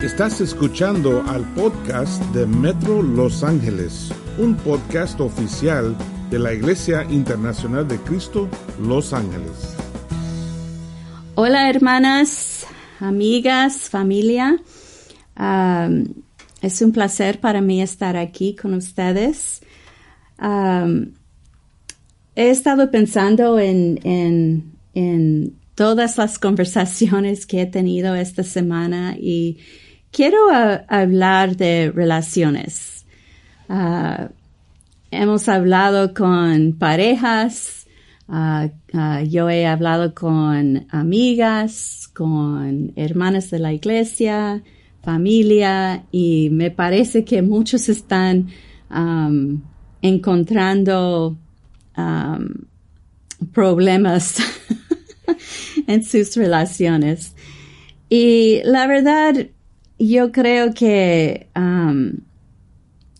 Estás escuchando al podcast de Metro Los Ángeles, un podcast oficial de la Iglesia Internacional de Cristo Los Ángeles. Hola hermanas, amigas, familia. Es un placer para mí estar aquí con ustedes. He estado pensando en, en, en todas las conversaciones que he tenido esta semana y quiero uh, hablar de relaciones. Uh, hemos hablado con parejas, uh, yo he hablado con amigas, con hermanas de la iglesia, familia y me parece que muchos están um, encontrando um, problemas en sus relaciones. Y la verdad, yo creo que um,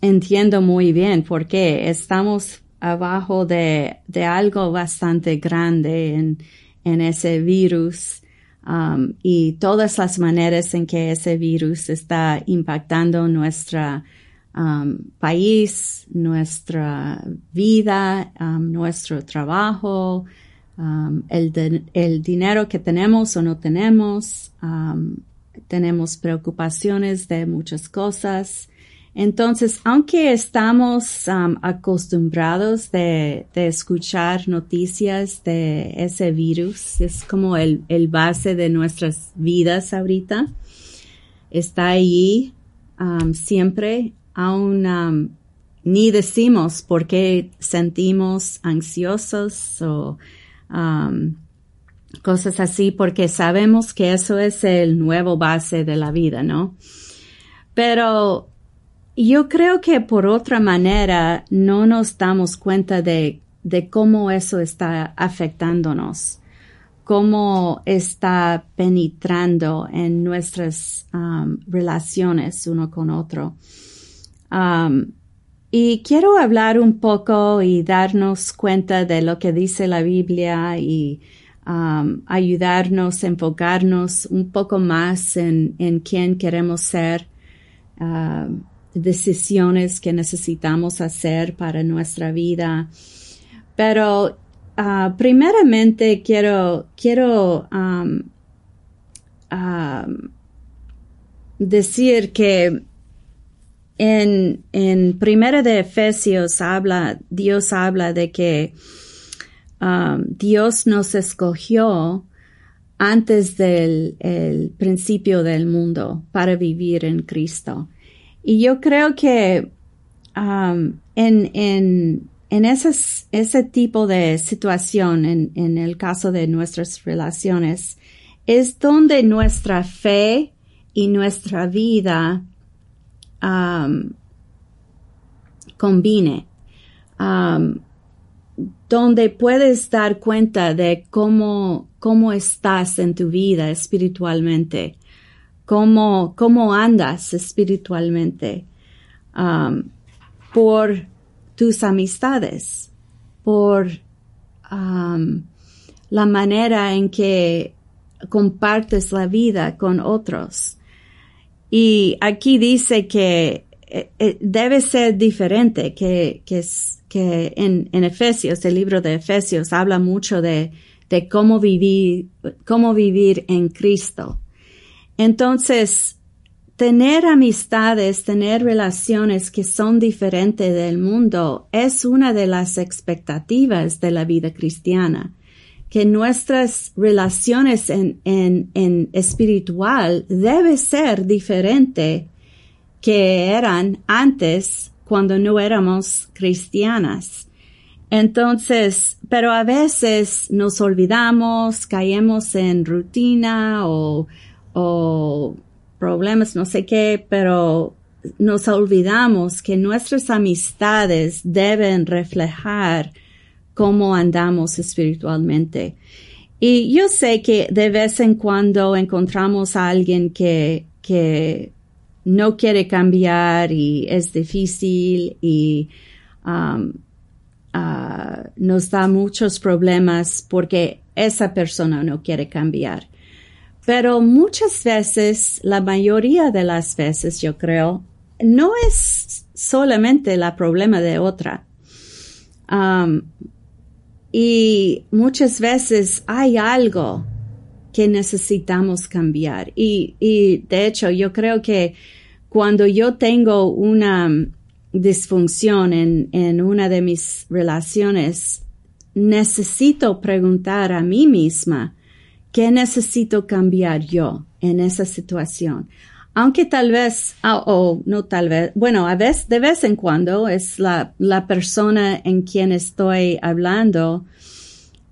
entiendo muy bien por qué estamos abajo de, de algo bastante grande en, en ese virus um, y todas las maneras en que ese virus está impactando nuestra um, país, nuestra vida, um, nuestro trabajo, um, el, el, dinero que tenemos o no tenemos. Tenemos preocupaciones de muchas cosas. Entonces, aunque estamos um, acostumbrados de, de, escuchar noticias de ese virus, es como el, el base de nuestras vidas ahorita, está ahí um, siempre, aún um, ni decimos por qué sentimos ansiosos o cosas así, porque sabemos que eso es el nuevo base de la vida, ¿no? Pero yo creo que por otra manera no nos damos cuenta de, de cómo eso está afectándonos, cómo está penetrando en nuestras um, relaciones uno con otro. Um, y quiero hablar un poco y darnos cuenta de lo que dice la Biblia y um, ayudarnos, enfocarnos un poco más en, en quién queremos ser, uh, decisiones que necesitamos hacer para nuestra vida. Pero uh, primeramente quiero, quiero um, um, decir que en, en Primera de Efesios habla, Dios habla de que um, Dios nos escogió antes del el principio del mundo para vivir en Cristo. Y yo creo que um, en, en, en ese tipo de situación, en, en el caso de nuestras relaciones, es donde nuestra fe y nuestra vida um, combine, um, donde puedes dar cuenta de cómo, cómo estás en tu vida espiritualmente, cómo, cómo andas espiritualmente, um, por tus amistades, por um, la manera en que compartes la vida con otros. Y aquí dice que eh, eh, debe ser diferente, que, que, que en, en Efesios, el libro de Efesios, habla mucho de, de cómo vivir, cómo vivir en Cristo. Entonces, tener amistades, tener relaciones que son diferentes del mundo es una de las expectativas de la vida cristiana que nuestras relaciones en, en, en espiritual debe ser diferente que eran antes cuando no éramos cristianas. Entonces, pero a veces nos olvidamos, caemos en rutina o, o problemas, no sé qué, pero nos olvidamos que nuestras amistades deben reflejar cómo andamos espiritualmente. Y yo sé que de vez en cuando encontramos a alguien que, que no quiere cambiar y es difícil y um, uh, nos da muchos problemas porque esa persona no quiere cambiar. Pero muchas veces, la mayoría de las veces, yo creo, no es solamente el problema de otra. Um, y muchas veces hay algo que necesitamos cambiar. Y, y de hecho, yo creo que cuando yo tengo una disfunción en, en una de mis relaciones, necesito preguntar a mí misma, ¿qué necesito cambiar yo en esa situación? Aunque tal vez, ah, o no tal vez, bueno, a veces, de vez en cuando es la, la persona en quien estoy hablando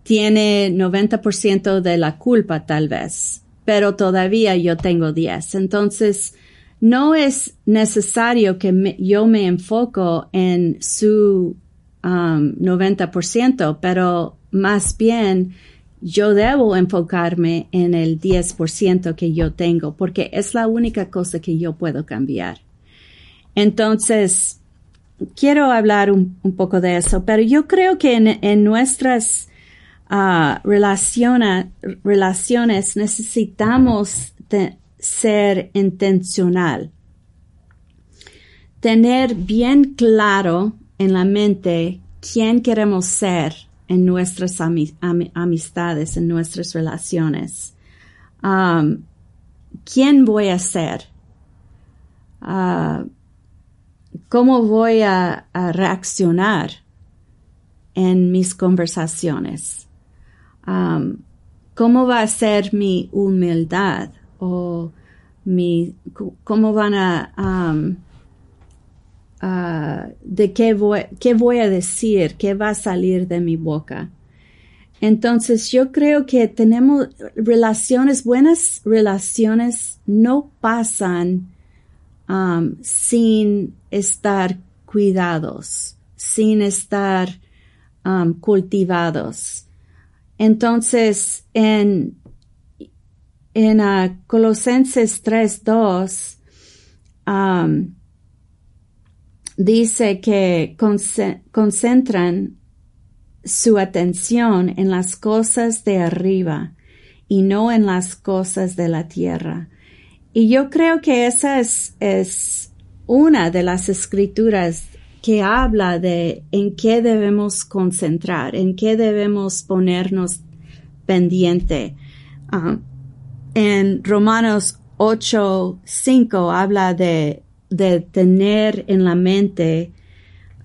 tiene 90% de la culpa tal vez, pero todavía yo tengo 10. Entonces, no es necesario que yo me enfoco en su um, 90%, pero más bien yo debo enfocarme en el 10% que yo tengo, porque es la única cosa que yo puedo cambiar. Entonces, quiero hablar un, poco de eso, pero yo creo que en, nuestras uh, relaciones necesitamos ser intencional. Tener bien claro en la mente quién queremos ser en nuestras amistades, en nuestras relaciones. Um, ¿Quién voy a ser? Uh, ¿Cómo voy a, reaccionar en mis conversaciones? Um, ¿Cómo va a ser mi humildad? O mi, cómo van a, um, de qué voy, qué voy a decir, qué va a salir de mi boca. Entonces yo creo que tenemos relaciones, buenas relaciones no pasan um, sin estar cuidados, sin estar um, cultivados. Entonces, en, en uh, Colosenses 3.2 um, dice que concentran su atención en las cosas de arriba y no en las cosas de la tierra. Y yo creo que esa es, es una de las escrituras que habla de en qué debemos concentrar, en qué debemos ponernos pendiente. Uh, en Romanos 8, 5 habla de, de tener en la mente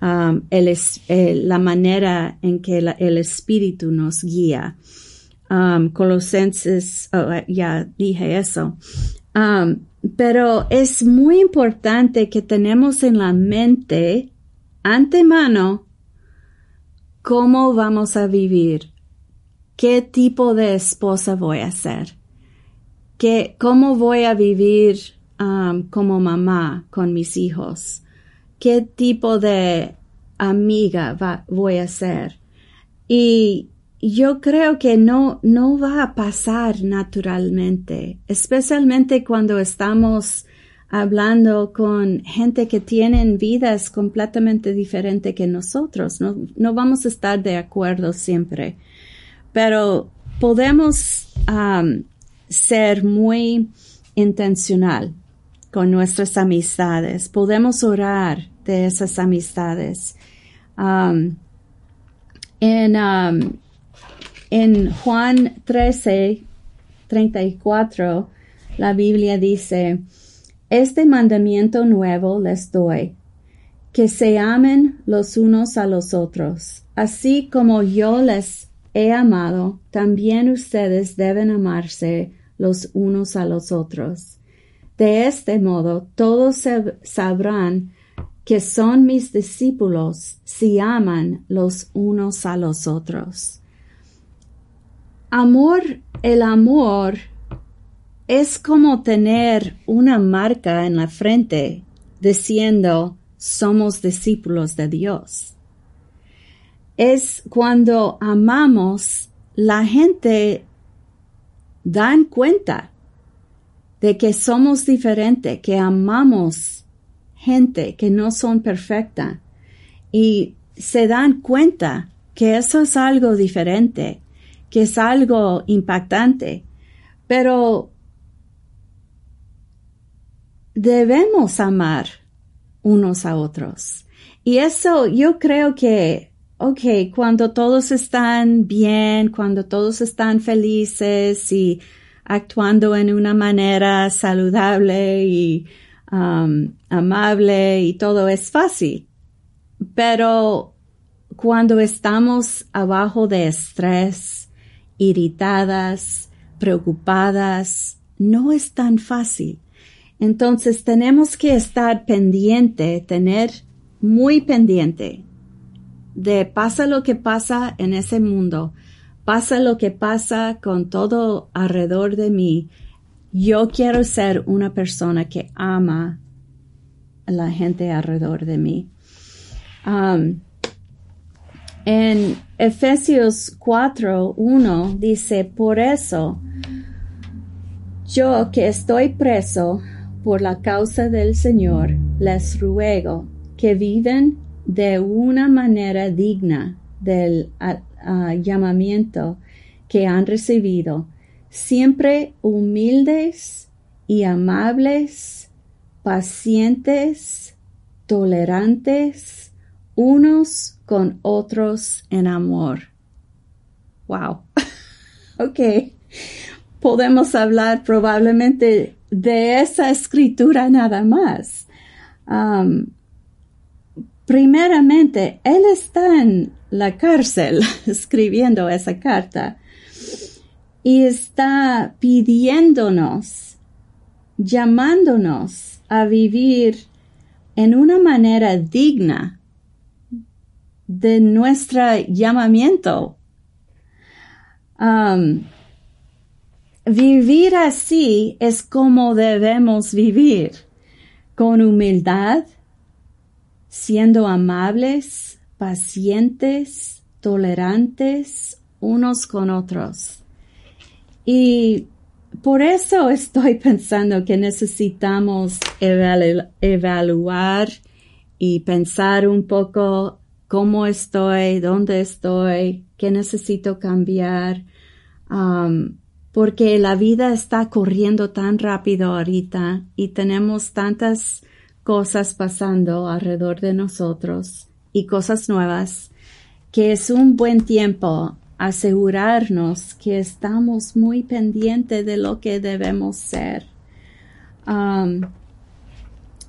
um, el, eh, la manera en que el Espíritu nos guía. Um, Colosenses, oh, ya dije eso. Um, pero es muy importante que tenemos en la mente antemano cómo vamos a vivir, qué tipo de esposa voy a ser cómo voy a vivir um, como mamá con mis hijos, qué tipo de amiga voy a ser. Y yo creo que no, no va a pasar naturalmente, especialmente cuando estamos hablando con gente que tienen vidas completamente diferentes que nosotros. No, no vamos a estar de acuerdo siempre, pero podemos um, ser muy intencional con nuestras amistades. Podemos orar de esas amistades. Um, en, um, en Juan 13, 34, la Biblia dice, Este mandamiento nuevo les doy, que se amen los unos a los otros, así como yo les he amado, también ustedes deben amarse los unos a los otros. De este modo todos sabrán que son mis discípulos si aman los unos a los otros. Amor, el amor es como tener una marca en la frente diciendo somos discípulos de Dios. Es cuando amamos, la gente dan cuenta de que somos diferentes, que amamos gente que no son perfecta y se dan cuenta que eso es algo diferente, que es algo impactante, pero debemos amar unos a otros. Y eso yo creo que ok, cuando todos están bien, cuando todos están felices y actuando en una manera saludable y um, amable y todo es fácil. Pero cuando estamos abajo de estrés, irritadas, preocupadas, no es tan fácil. Entonces tenemos que estar pendiente, tener muy pendiente de pasa lo que pasa en ese mundo, pasa lo que pasa con todo alrededor de mí. Yo quiero ser una persona que ama a la gente alrededor de mí. Um, en Efesios 4, 1 dice, por eso, yo que estoy preso por la causa del Señor, les ruego que viven de una manera digna del llamamiento que han recibido, siempre humildes y amables, pacientes, tolerantes, unos con otros en amor. Wow. ok. Podemos hablar probablemente de esa escritura nada más. Um, primeramente, él está en la cárcel escribiendo esa carta y está pidiéndonos, llamándonos a vivir en una manera digna de nuestro llamamiento. Um, vivir así es como debemos vivir, con humildad, siendo amables, pacientes, tolerantes unos con otros. Y por eso estoy pensando que necesitamos evaluar y pensar un poco cómo estoy, dónde estoy, qué necesito cambiar, porque la vida está corriendo tan rápido ahorita y tenemos tantas cosas pasando alrededor de nosotros y cosas nuevas, que es un buen tiempo asegurarnos que estamos muy pendientes de lo que debemos ser. Um,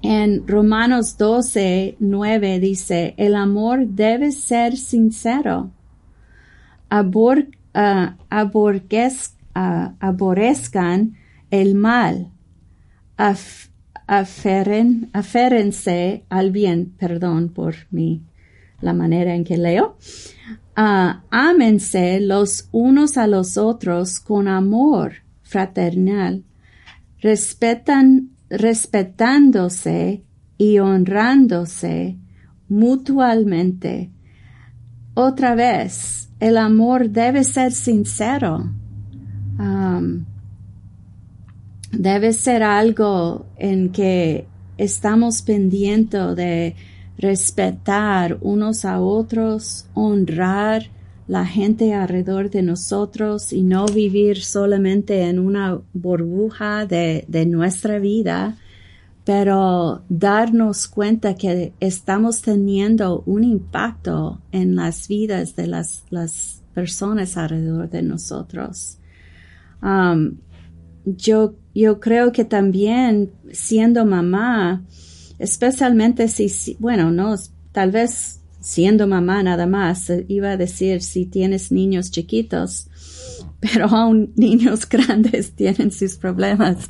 en Romanos 12, 9 dice, el amor debe ser sincero. Abor, uh, aborrezcan el mal aferen, aférense al bien, perdón por mi, la manera en que leo, uh, los unos a los otros con amor fraternal, respetan, respetándose y honrándose mutuamente. Otra vez, el amor debe ser sincero. Debe ser algo en que estamos pendientes de respetar unos a otros, honrar la gente alrededor de nosotros y no vivir solamente en una burbuja de, de nuestra vida, pero darnos cuenta que estamos teniendo un impacto en las vidas de las, las personas alrededor de nosotros. Um, yo, yo creo que también siendo mamá, especialmente si, bueno, no, tal vez siendo mamá nada más, eh, iba a decir si tienes niños chiquitos, pero aún niños grandes tienen sus problemas.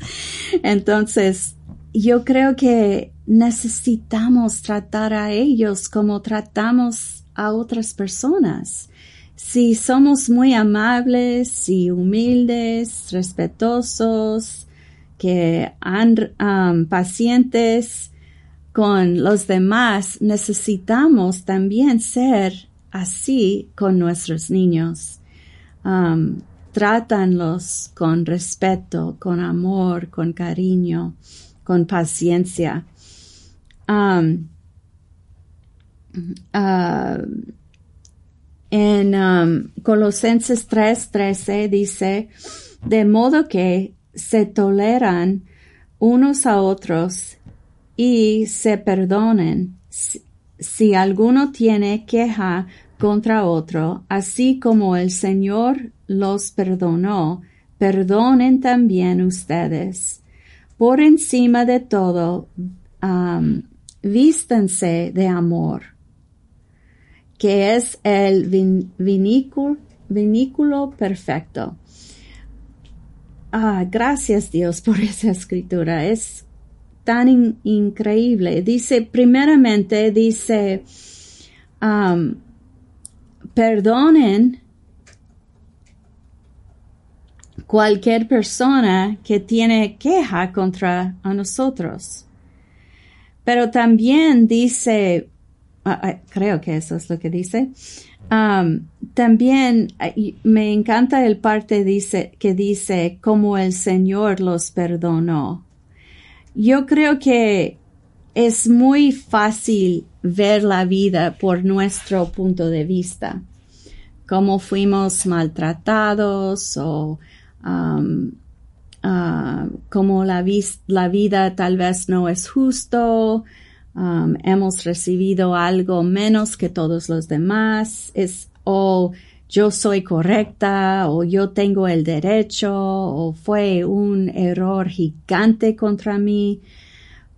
Entonces, yo creo que necesitamos tratar a ellos como tratamos a otras personas si somos muy amables y humildes, respetuosos, que han um, pacientes con los demás, necesitamos también ser así con nuestros niños. Um, trátanlos con respeto, con amor, con cariño, con paciencia. Um, uh, en um, Colosenses 3:13 dice, de modo que se toleran unos a otros y se perdonen si, alguno tiene queja contra otro, así como el Señor los perdonó, perdonen también ustedes. Por encima de todo, vístanse de amor, que es el vinículo, perfecto. Ah, gracias Dios por esa escritura. Es tan increíble. Dice, primeramente, dice, um, perdonen cualquier persona que tiene queja contra a nosotros. Pero también dice, creo que eso es lo que dice, también me encanta el parte dice, que dice como el Señor los perdonó. Yo creo que es muy fácil ver la vida por nuestro punto de vista, cómo fuimos maltratados o um, uh, como la, la, vida tal vez no es justo, um, hemos recibido algo menos que todos los demás, es o yo soy correcta o yo tengo el derecho o fue un error gigante contra mí.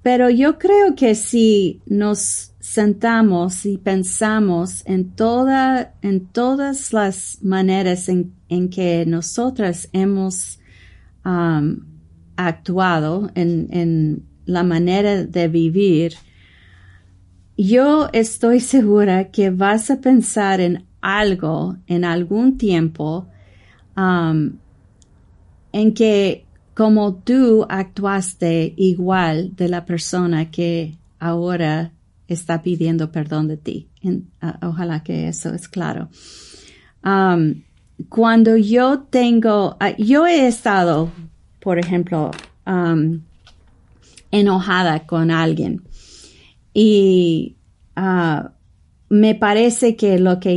Pero yo creo que si nos sentamos y pensamos en toda, en todas las maneras en, que nosotras hemos um, actuado en, en la manera de vivir, yo estoy segura que vas a pensar en algo en algún tiempo um, en que como tú actuaste igual de la persona que ahora está pidiendo perdón de ti. ojalá que eso es claro. Um, cuando yo tengo, uh, yo he estado, por ejemplo, um, enojada con alguien y uh, me parece que lo que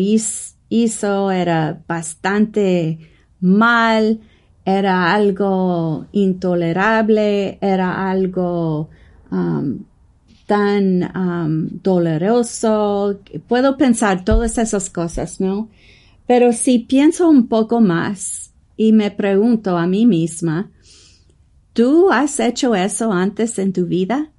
hizo era bastante mal, era algo intolerable, era algo um, tan um, doloroso. Puedo pensar todas esas cosas, ¿no? Pero si pienso un poco más y me pregunto a mí misma, ¿tú has hecho eso antes en tu vida?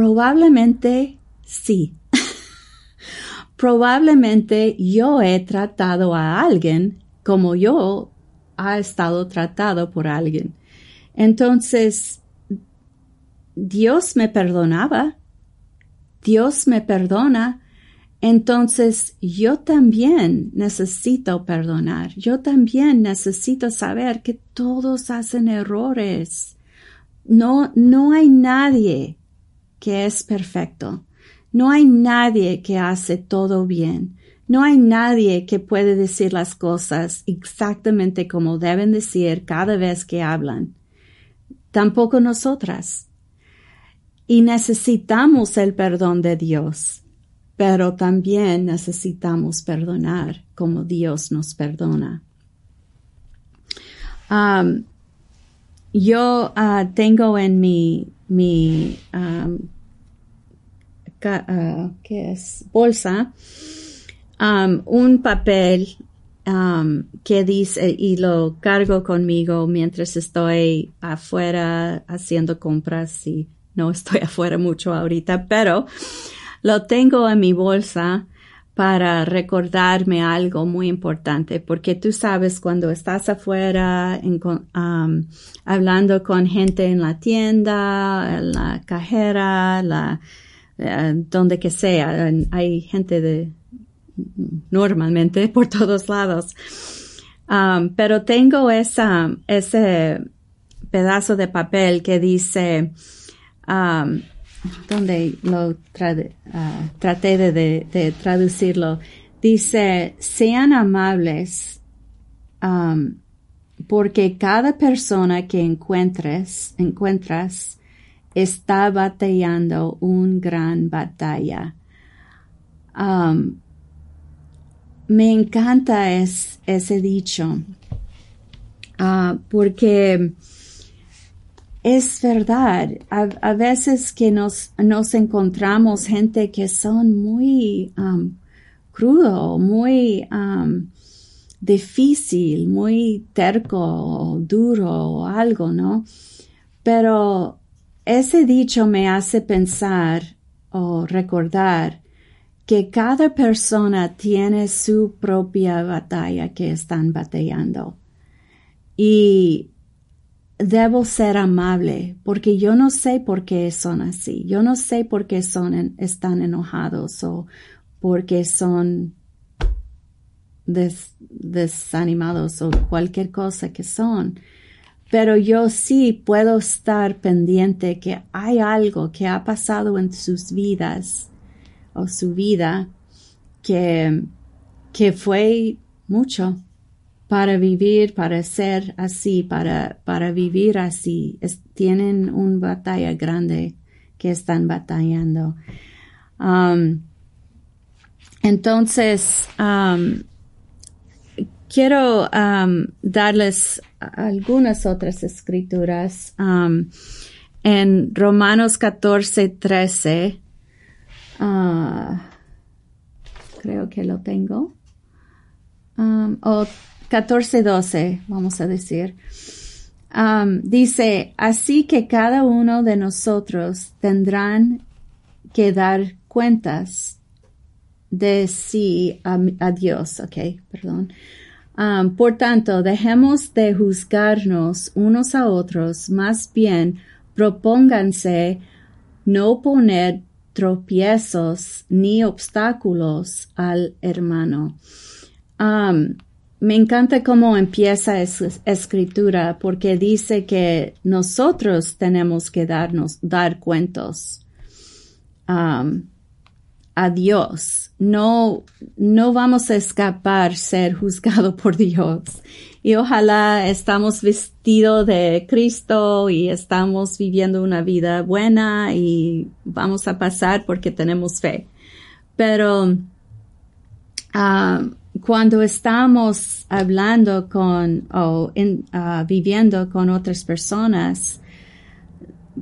Probablemente sí. Probablemente yo he tratado a alguien como yo ha estado tratado por alguien. Entonces, Dios me perdonaba. Dios me perdona. Entonces, yo también necesito perdonar. Yo también necesito saber que todos hacen errores. No, no hay nadie que es perfecto. No hay nadie que hace todo bien. No hay nadie que puede decir las cosas exactamente como deben decir cada vez que hablan. Tampoco nosotras. Y necesitamos el perdón de Dios, pero también necesitamos perdonar como Dios nos perdona. Um, yo uh, tengo en mi, mi um, uh, es? Bolsa, um, un papel um, que dice, y lo cargo conmigo mientras estoy afuera haciendo compras y no estoy afuera mucho ahorita, pero lo tengo en mi bolsa para recordarme algo muy importante, porque tú sabes cuando estás afuera hablando con gente en la tienda, en la cajera, la, eh, donde que sea. Hay gente de normalmente por todos lados. Pero tengo esa, ese pedazo de papel que dice, donde lo uh, traté de, traducirlo, dice, sean amables, porque cada persona que encuentres, encuentras, está batallando un gran batalla. Me encanta ese dicho uh, porque es verdad. A, veces que nos, nos encontramos gente que son muy um, crudo, muy um, difícil, muy terco, duro o algo, ¿no? Pero ese dicho me hace pensar o recordar que cada persona tiene su propia batalla que están batallando. Y debo ser amable porque yo no sé por qué son así. Yo no sé por qué son están enojados o porque son desanimados o cualquier cosa que son. Pero yo sí puedo estar pendiente que hay algo que ha pasado en sus vidas o su vida que, que fue mucho para vivir, para ser así, para, para vivir así. tienen una batalla grande que están batallando. Um, entonces, um, quiero um, darles algunas otras escrituras. en Romanos 14, 13, Ah, creo que lo tengo. 14-12, vamos a decir. Dice, así que cada uno de nosotros tendrán que dar cuentas de sí a, Dios, ok, perdón. Por tanto, dejemos de juzgarnos unos a otros, más bien propónganse no poner tropiezos ni obstáculos al hermano. Me encanta cómo empieza esa escritura porque dice que nosotros tenemos que darnos, dar cuentos um, a Dios. No, no vamos a escapar ser juzgado por Dios y ojalá estamos vestidos de Cristo y estamos viviendo una vida buena y vamos a pasar porque tenemos fe. Pero ah, cuando estamos hablando con o ah, viviendo con otras personas,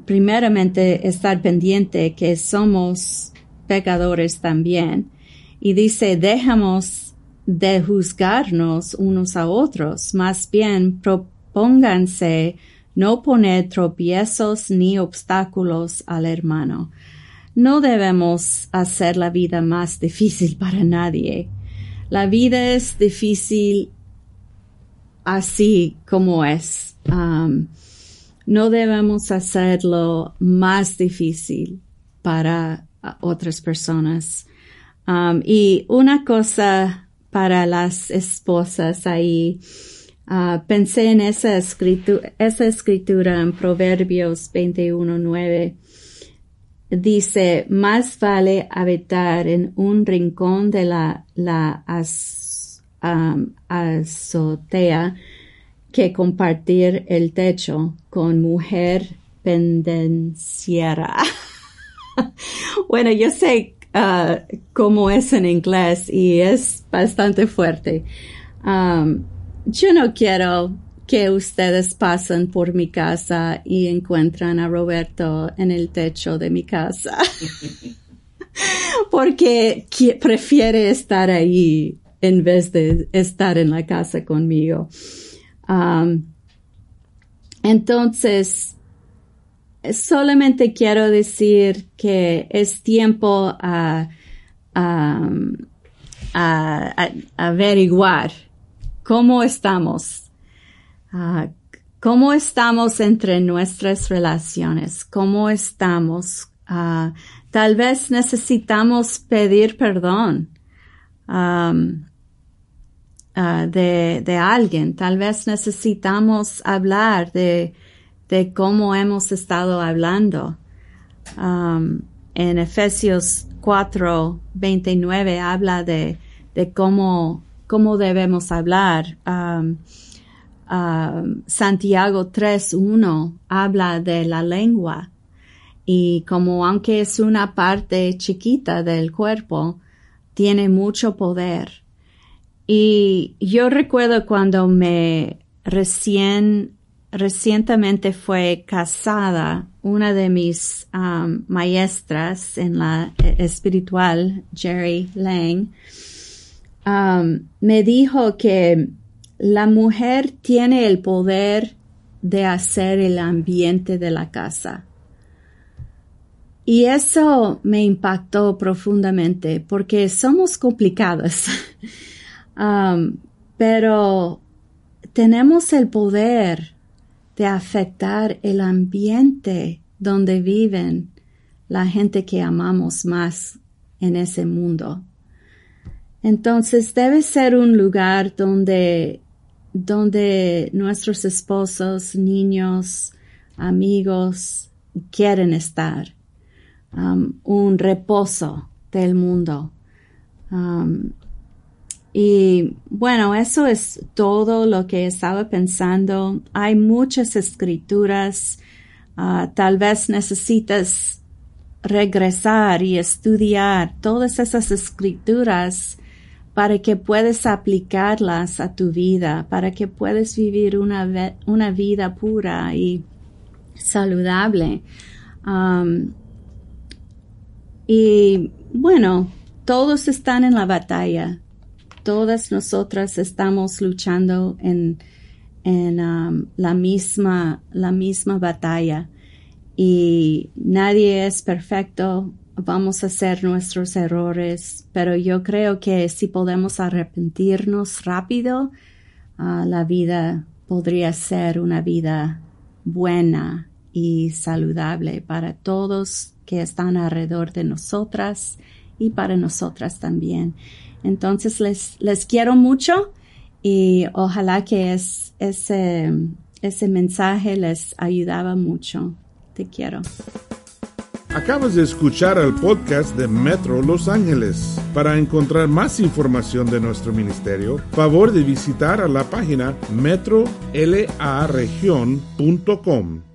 primeramente estar pendiente que somos pecadores también. Y dice, dejamos de juzgarnos unos a otros, más bien propónganse no poner tropiezos ni obstáculos al hermano. No debemos hacer la vida más difícil para nadie. La vida es difícil así como es. Um, no debemos hacerlo más difícil para otras personas. Um, y una cosa para las esposas ahí. Ah, pensé en esa esa escritura en Proverbios 21.9. Dice, más vale habitar en un rincón de la, la azotea que compartir el techo con mujer pendenciera. bueno, yo sé Uh, como es en inglés y es bastante fuerte. Yo no quiero que ustedes pasen por mi casa y encuentran a Roberto en el techo de mi casa. Porque prefiere estar ahí en vez de estar en la casa conmigo. Um, entonces, solamente quiero decir que es tiempo a, averiguar cómo estamos, cómo estamos entre nuestras relaciones, cómo estamos. tal vez necesitamos pedir perdón de, de alguien, tal vez necesitamos hablar de de cómo hemos estado hablando. En Efesios 4, 29 habla de, de cómo, cómo debemos hablar. Um, Santiago 3, 1 habla de la lengua y como aunque es una parte chiquita del cuerpo, tiene mucho poder. Y yo recuerdo cuando me recién recientemente fue casada una de mis um, maestras en la eh, espiritual, Jerry Lang, um, me dijo que la mujer tiene el poder de hacer el ambiente de la casa. Y eso me impactó profundamente porque somos complicados, um, pero tenemos el poder de afectar el ambiente donde viven la gente que amamos más en ese mundo. Entonces debe ser un lugar donde, donde nuestros esposos, niños, amigos quieren estar. Um, un reposo del mundo. Um, y bueno, eso es todo lo que estaba pensando. Hay muchas escrituras. Ah, tal vez necesitas regresar y estudiar todas esas escrituras para que puedas aplicarlas a tu vida, para que puedas vivir una, una vida pura y saludable. Um, y bueno, todos están en la batalla todas nosotras estamos luchando en, en um, la misma, la misma batalla y nadie es perfecto. Vamos a hacer nuestros errores, pero yo creo que si podemos arrepentirnos rápido, uh, la vida podría ser una vida buena y saludable para todos que están alrededor de nosotras y para nosotras también. Entonces les, les quiero mucho y ojalá que es, ese, ese mensaje les ayudaba mucho. Te quiero. Acabas de escuchar el podcast de Metro Los Ángeles. Para encontrar más información de nuestro ministerio, favor de visitar a la página metrolaregion.com.